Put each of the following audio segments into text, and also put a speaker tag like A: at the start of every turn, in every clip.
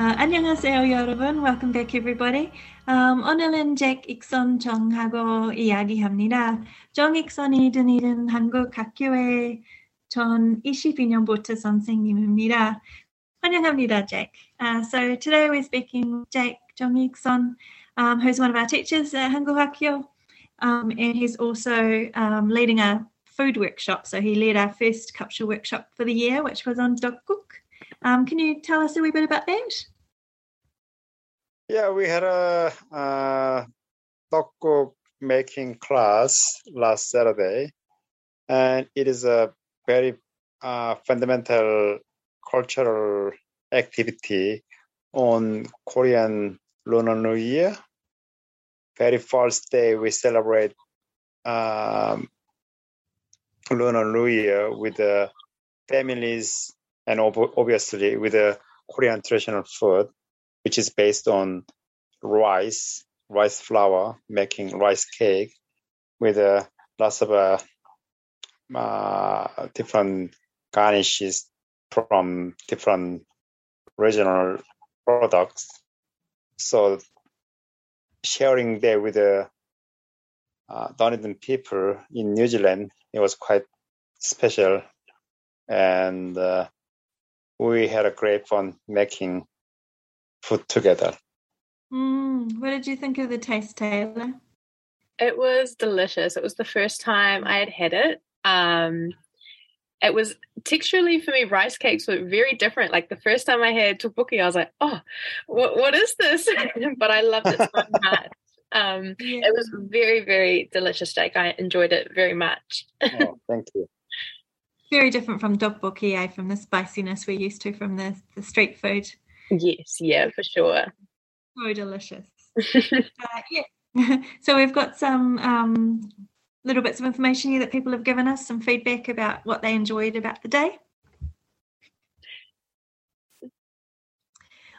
A: Uh, 안녕하세요, 여러분. Welcome back, everybody. Um, 오늘은 잭 익선정하고 이야기합니다. 정 익선이 드니는 한국 학교의 전 22년부터 선생님입니다.
B: 환영합니다, 잭. Uh, so today we're speaking with Jack Jong Ikson, um, who's one of our teachers at Hanguk Hakgyo, um, and he's also um, leading a food workshop. So he led our first culture workshop for the year, which was on tteokguk. Um, can you tell us a wee bit about that?
C: Yeah, we had a uh, tteokguk making class last Saturday, and it is a very uh, fundamental cultural activity on Korean Lunar New Year. Very first day we celebrate um, Lunar New Year with the families and ob- obviously with the Korean traditional food, which is based on rice, rice flour, making rice cake with uh, lots of uh, uh, different garnishes from different regional products. So sharing there with the uh, Dunedin people in New Zealand, it was quite special, and uh, we had a great fun making food together.
B: Mm, what did you think of the taste, Taylor?
D: It was delicious. It was the first time I had had it. Um, it was texturally for me, rice cakes were very different. Like the first time I had tteokbokki, I was like, oh, what, what is this? but I loved it so much. Um,
B: Yeah.
D: It was very, very delicious, Jake. I enjoyed it very much.
C: Oh, thank you.
B: Very different from eh? From the spiciness we're used to from the, the street food.
D: Yes, yeah, for sure.
B: So delicious. Uh, yeah. so we've got some um, little bits of information here that people have given us, some feedback about what they enjoyed about the day.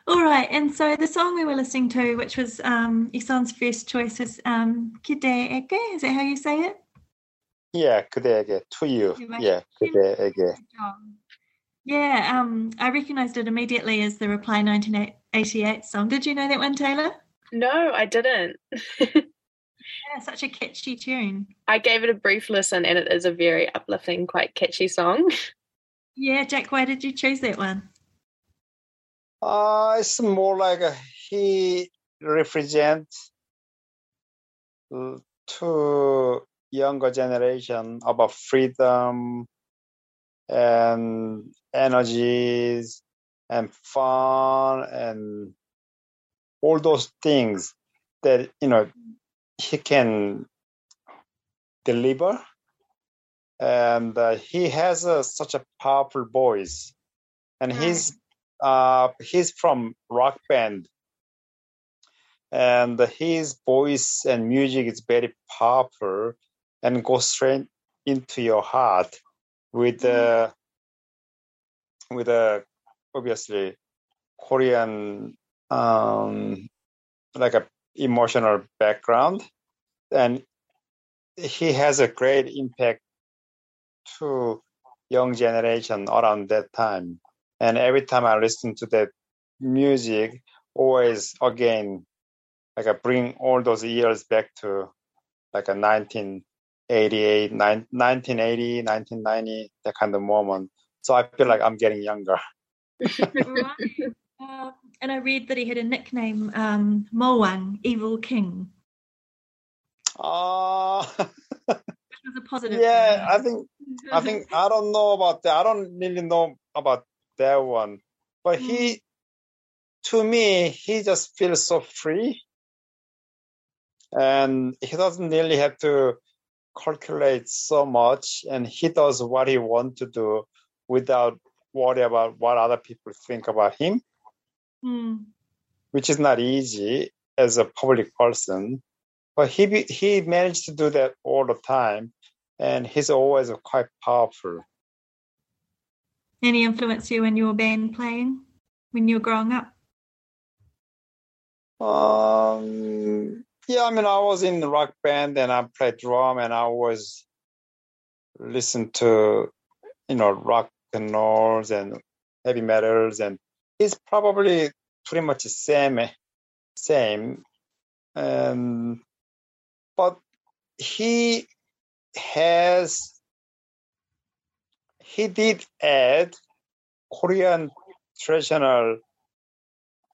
B: All right, and so the song we were listening to, which was um, Ison's first choice, is um, Kide Eke. Is that how you say it?
C: Yeah, 그대에게 to you.
B: You might-
C: Yeah, 그대에게.
B: Good job. Yeah, um, I recognised it immediately as the Reply 1988 song. Did you know that one, Taylor?
D: no, I didn't.
B: Yeah, such a catchy tune.
D: I gave it a brief listen and it is a very uplifting, quite catchy song.
B: Yeah, Jack, why did you choose that one?
C: Uh, it's more like a, he represents uh, to younger generation about freedom and energies and fun and all those things that you know he can deliver. And uh, he has a, such a powerful voice. And he's uh, he's from rock band. And his voice and music is very powerful and goes straight into your heart with uh, with a obviously Korean um, like a emotional background. And he has a great impact to young generation around that time. And every time I listen to that music always again like I bring all those years back to like a 1988 nine- 1980 1990 that kind of moment so I feel like I'm getting younger
B: Right. Um, and I read that he had a nickname, um, Moang, Evil King,
C: uh,
B: was a positive.
C: yeah I think I think I don't know about that. I don't really know about that one. But he, to me, he just feels so free. And he doesn't really have to calculate so much. And he does what he wants to do without worry about what other people think about him,
B: Hmm.
C: which is not easy as a public person. But he, be- he managed to do that all the time. And he's always quite powerful.
B: Any influence you in your band playing when you were growing up?
C: Um, yeah, I mean, I was in the rock band and I played drum and I was listened to, you know, rock and rolls and heavy metals and it's probably pretty much the same, same. And, but he has, he did add Korean traditional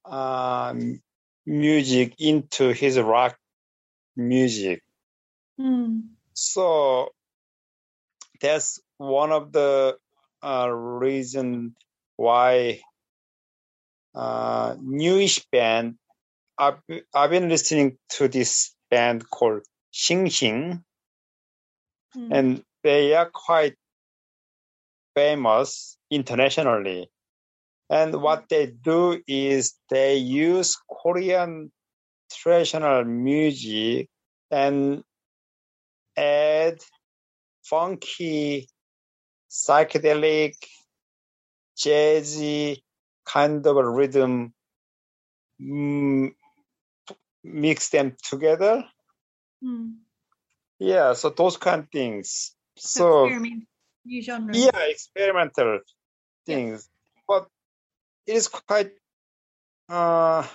C: um, music into his rock music.
B: Mm.
C: So that's one of the uh, reason why uh, newish band. I've, I've been listening to this band called SsingSsing,
B: Mm.
C: and they are quite famous internationally. And what they do is they use Korean traditional music and add funky, psychedelic, jazzy kind of a rhythm, mm, mix them together.
B: Mm.
C: Yeah, so those kind of things.
B: So experiment, new genre.
C: yeah, experimental things, but it is quite uh,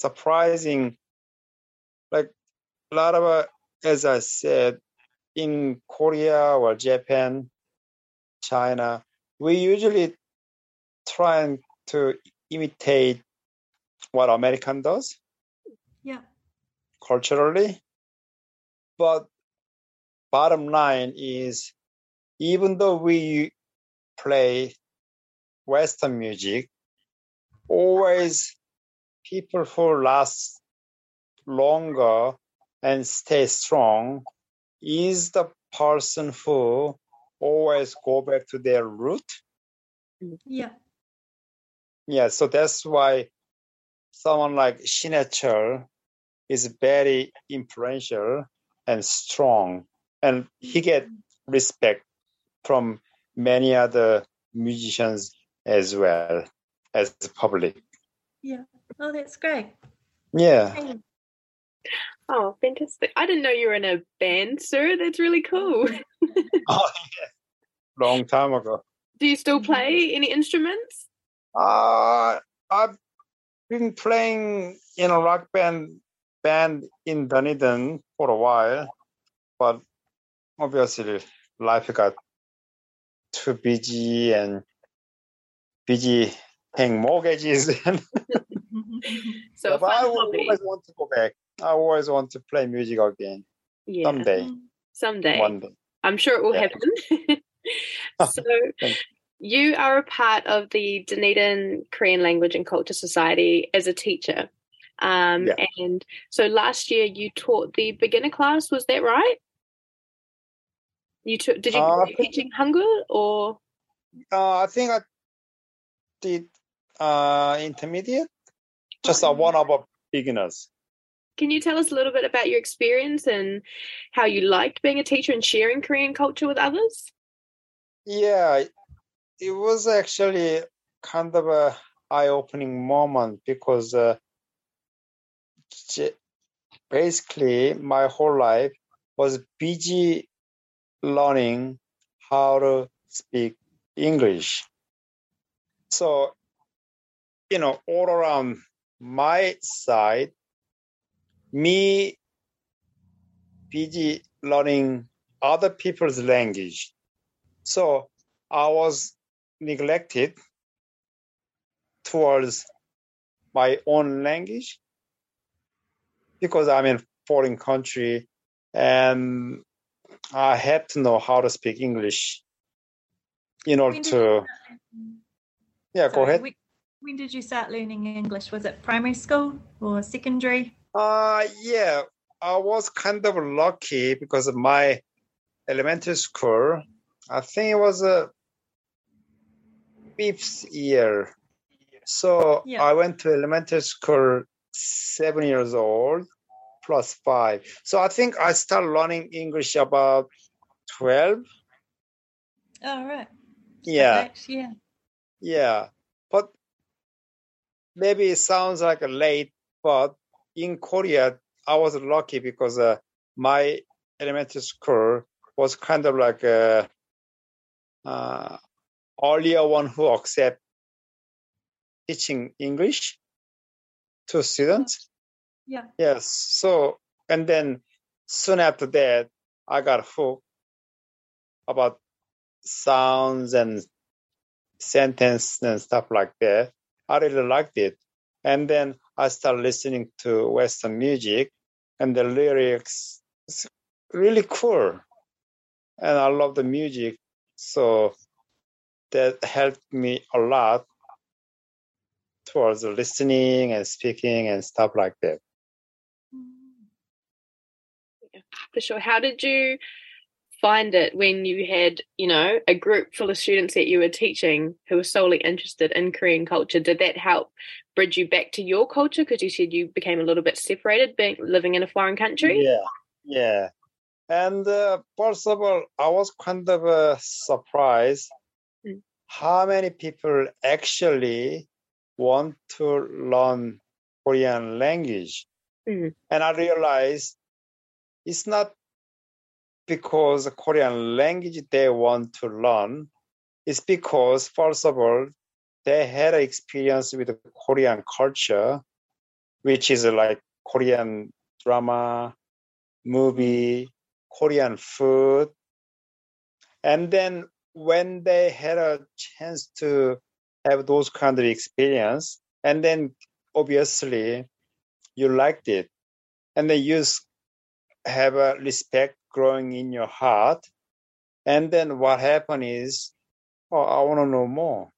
C: surprising. Like a lot of, uh, as I said, in Korea or Japan, China, we usually try to imitate what American does
B: Yeah.
C: culturally. But bottom line is, even though we play Western music, always people who last longer and stay strong is the person who always go back to their root.
B: Yeah.
C: Yeah, so that's why someone like Shin Hae-chul is very influential and strong, and he mm-hmm. get respect from many other musicians as well as the public.
B: Yeah. Oh, that's great.
C: Yeah,
B: Hey.
D: Oh, fantastic. I didn't know you were in a band, sir. That's really cool.
C: oh, yeah. long time ago.
D: Do you still play any instruments?
C: Uh, I've been playing in a rock band band in Dunedin for a while, but obviously life got too busy and busy paying mortgages. and
D: So
C: but I
D: hobby.
C: always want to go back. I always want to play music again
D: Yeah.
C: someday.
D: Someday.
C: one day.
D: I'm sure it will
C: Yeah.
D: happen. so you are a part of the Dunedin Korean Language and Culture Society as a teacher. Um,
C: Yeah.
D: And so last year you taught the beginner class, was that right? You took, did you
C: Uh,
D: teaching Hangul or?
C: Uh, I think I did uh, intermediate, just uh, one of our beginners.
D: Can you tell us a little bit about your experience and how you liked being a teacher and sharing Korean culture with others?
C: Yeah, it was actually kind of a eye-opening moment because uh, basically my whole life was busy learning how to speak English. So, you know, all around my side, me busy learning other people's language. So I was neglected towards my own language because I'm in foreign country and I had to know how to speak English in order to yeah go ahead.
B: When, when did you start learning English? Was it primary school or secondary?
C: Uh yeah, I was kind of lucky because of my elementary school. I think it was a fifth year. So
B: Yeah.
C: I went to elementary school seven years old plus five. So I think I started learning English about twelve.
B: Oh, right.
C: Yeah,
B: Right, Yeah.
C: yeah. But maybe it sounds like a late, but in Korea, I was lucky because uh, my elementary school was kind of like a uh, earlier one who accept teaching English to students.
B: Yeah.
C: Yes. So, and then soon after that, I got hooked about sounds and sentence and stuff like that. I really liked it. And then I started listening to Western music and the lyrics is really cool. And I love the music. So that helped me a lot towards listening and speaking and stuff like that.
D: for sure. How did you find it when you had, you know, a group full of students that you were teaching who were solely interested in Korean culture? Did that help bridge you back to your culture? Because you said you became a little bit separated being living in a foreign country.
C: Yeah, yeah. And uh, first of all, I was kind of uh, surprised
D: Mm.
C: how many people actually want to learn Korean language.
D: Mm.
C: And I realized it's not because Korean language they want to learn. It's because, first of all, they had experience with Korean culture, which is like Korean drama, movie, Korean food. And then when they had a chance to have those kind of experience, and then obviously you liked it, and then you have a respect growing in your heart, and then what happened is, oh, I want to know more.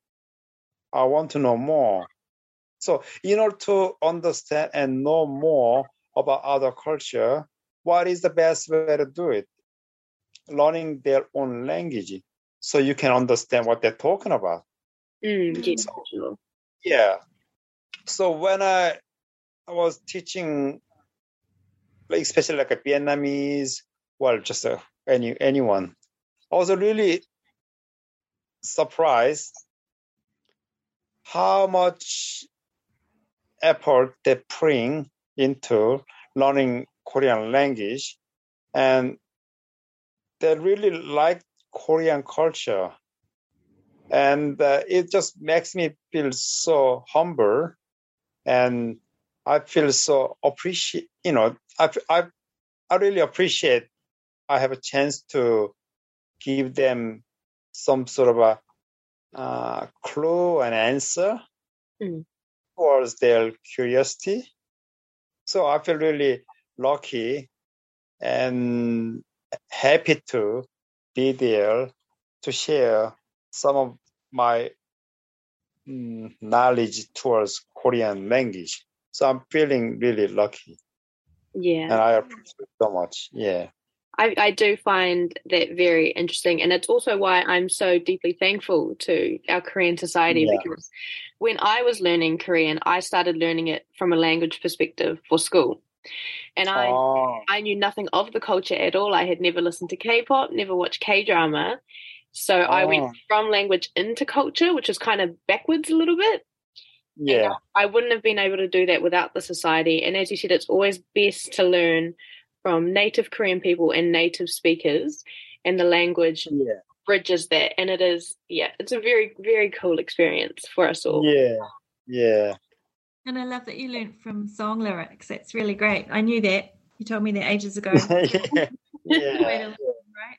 C: I want to know more. So, in order to understand and know more about other culture, what is the best way to do it? Learning their own language, so you can understand what they're talking about.
D: Mm, yeah,
B: Mm.
C: Yeah. So when I, I was teaching, like especially like a Vietnamese, well, just uh any anyone, I was really surprised how much effort they bring into learning Korean language, and they really like Korean culture. And uh, it just makes me feel so humble and i feel so appreciate you know I, I i really appreciate i have a chance to give them some sort of a uh, clue and answer
D: Mm.
C: towards their curiosity so i feel really lucky and happy to be there to share some of my mm, knowledge towards Korean language. So I'm feeling really lucky
D: Yeah.
C: and I appreciate it so much. Yeah.
D: I, I do find that very interesting. And it's also why I'm so deeply thankful to our Korean society
C: Yeah.
D: because when I was learning Korean, I started learning it from a language perspective for school. And I,
C: oh,
D: I knew nothing of the culture at all. I had never listened to K pop, never watched K drama. So I
C: Oh.
D: went from language into culture, which is kind of backwards a little bit.
C: yeah.
D: I wouldn't have been able to do that without the society. And as you said, it's always best to learn from native Korean people and native speakers, and the language
C: Yeah.
D: bridges that. And it is, yeah, it's a very, very cool experience for us all.
C: Yeah. Yeah.
B: And I love that you learned from song lyrics. That's really great. I knew that. You told me that ages ago.
C: yeah. Yeah.
B: learn, right?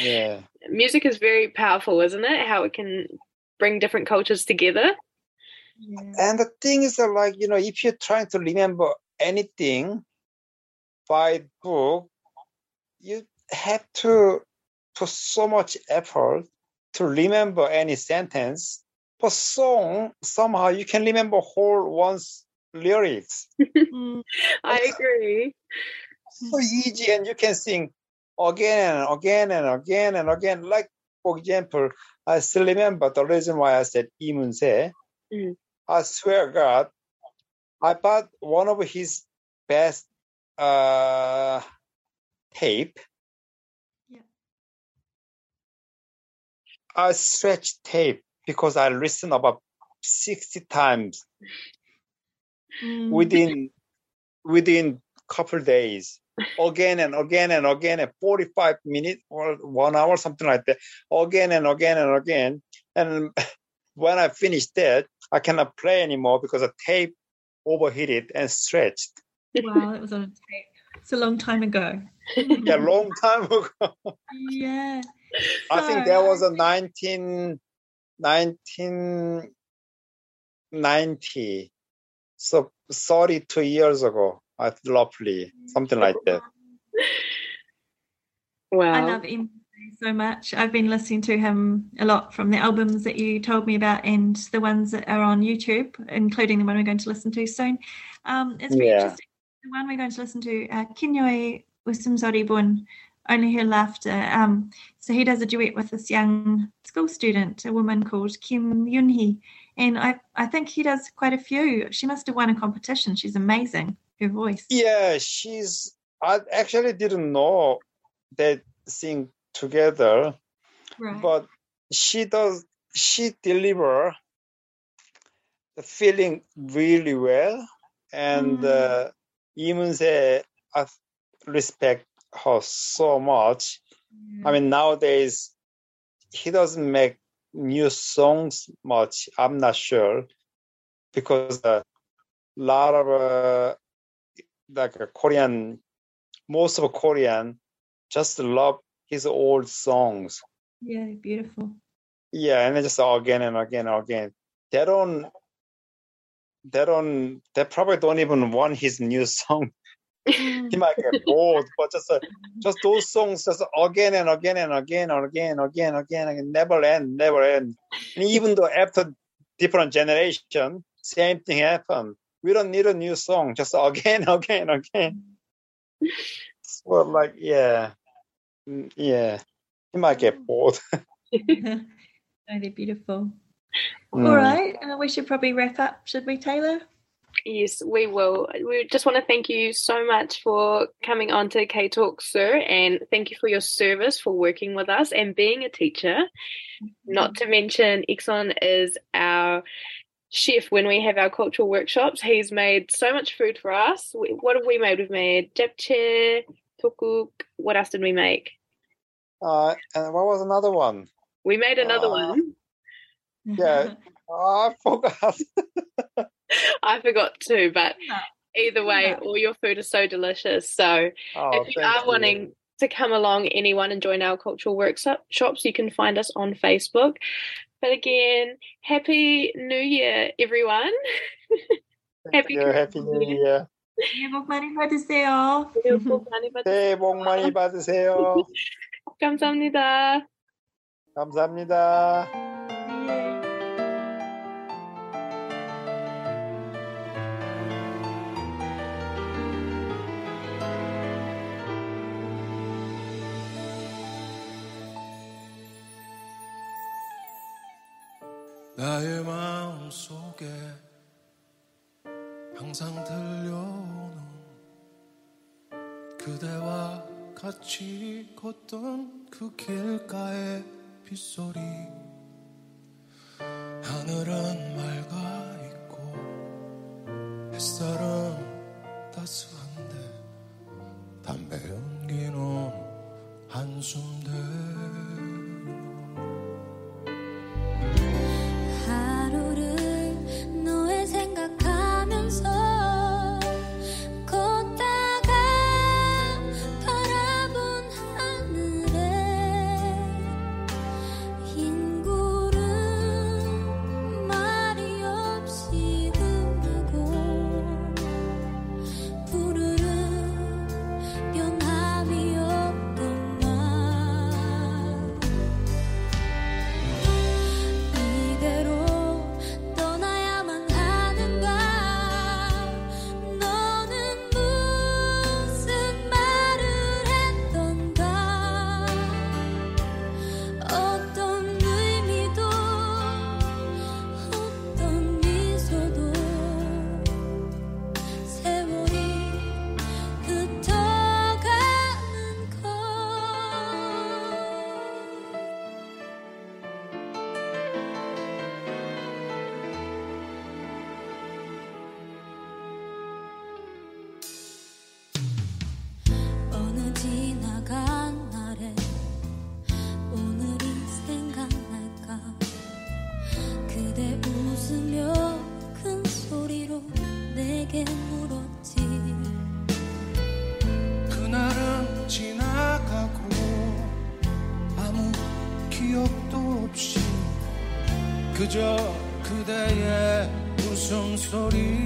C: Yeah.
D: Music is very powerful, isn't it? How it can bring different cultures together.
B: Yeah.
C: And the thing is that like, you know, if you're trying to remember anything by book, you have to put so much effort to remember any sentence. But song, somehow you can remember whole one's lyrics.
D: I agree.
C: So easy, and you can sing again and again and again and again. Like, for example, I still remember the reason why I said Lee Moon-sae.
D: Mm.
C: I swear God, I bought one of his best uh, tape.
B: Yeah.
C: I stretched tape because I listened about 60 times
B: mm.
C: within within couple days again and again and again and 45 minutes or one hour something like that again and again and again and when i finished that i cannot play anymore because the tape overheated and stretched
B: Wow, that was on a tape. It's a long time ago.
C: yeah long time ago
B: Yeah.
C: i think that was a
B: So-
C: 1990. So 32 years ago, roughly, something like that.
D: Wow.
B: I love Em so much. I've been listening to him a lot from the albums that you told me about and the ones that are on YouTube, including the one we're going to listen to soon. Um, it's very
C: Yeah.
B: interesting. The one we're going to listen to, uh, Kinyoe Usumsoribun, Only Her Laughter. Um, so he does a duet with this young school student, a woman called Kim Yunhee. And I, I think he does quite a few. She must have won a competition. She's amazing, her voice.
C: Yeah, she's. I actually didn't know they sing together,
B: Right.
C: but she does. She deliver the feeling really well, and
B: Mm.
C: uh, Lee Moon-sae, I respect her so much. I mean, nowadays he doesn't make new songs much. I'm not sure because a lot of uh, like a Korean, most of Korean just love his old songs.
B: yeah, beautiful.
C: Yeah, and then just again and again and again. They don't. They don't. They probably don't even want his new song. He might get bored, but just uh, just those songs, just again and again and again and again and again and again, and never end, never end. And even though after different generation, same thing happen. We don't need a new song, just again, again, again. So like, yeah, Mm, yeah, he might get bored.
B: no, they're beautiful.
C: Mm.
B: All right, uh, we should probably wrap up, should we, Taylor?
D: Yes, we will. We just want to thank you so much for coming on to K Talk, sir, and thank you for your service for working with us and being a teacher. Not to mention, Ikson is our chef when we have our cultural workshops. He's made so much food for us. What have we made? We've made japchae, tteokguk. What else did we make?
C: Uh, and what was another one?
D: We made another
C: Uh,
D: one
C: Yeah. Oh, I forgot.
D: I forgot too, but
B: Yeah.
D: either way,
B: Yeah.
D: all your food is so delicious. So
C: Oh,
D: if you
C: thank
D: are wanting to come along, anyone and join our cultural workshops, you can find us on Facebook. But again, happy New Year, everyone.
C: Thank
D: happy
C: you. Happy New Year.
B: 새해 복 많이 받으세요.
D: 새해 복 많이 받으세요.
C: 새해 복 많이 받으세요.
D: 감사합니다.
C: 감사합니다.
E: 나의 마음 속에 항상 들려오는 그대와 같이 걷던 그 길가의 빗소리. 하늘은 맑아 있고 햇살은 따스한데 담배 연기는 한숨대 그대의 웃음소리.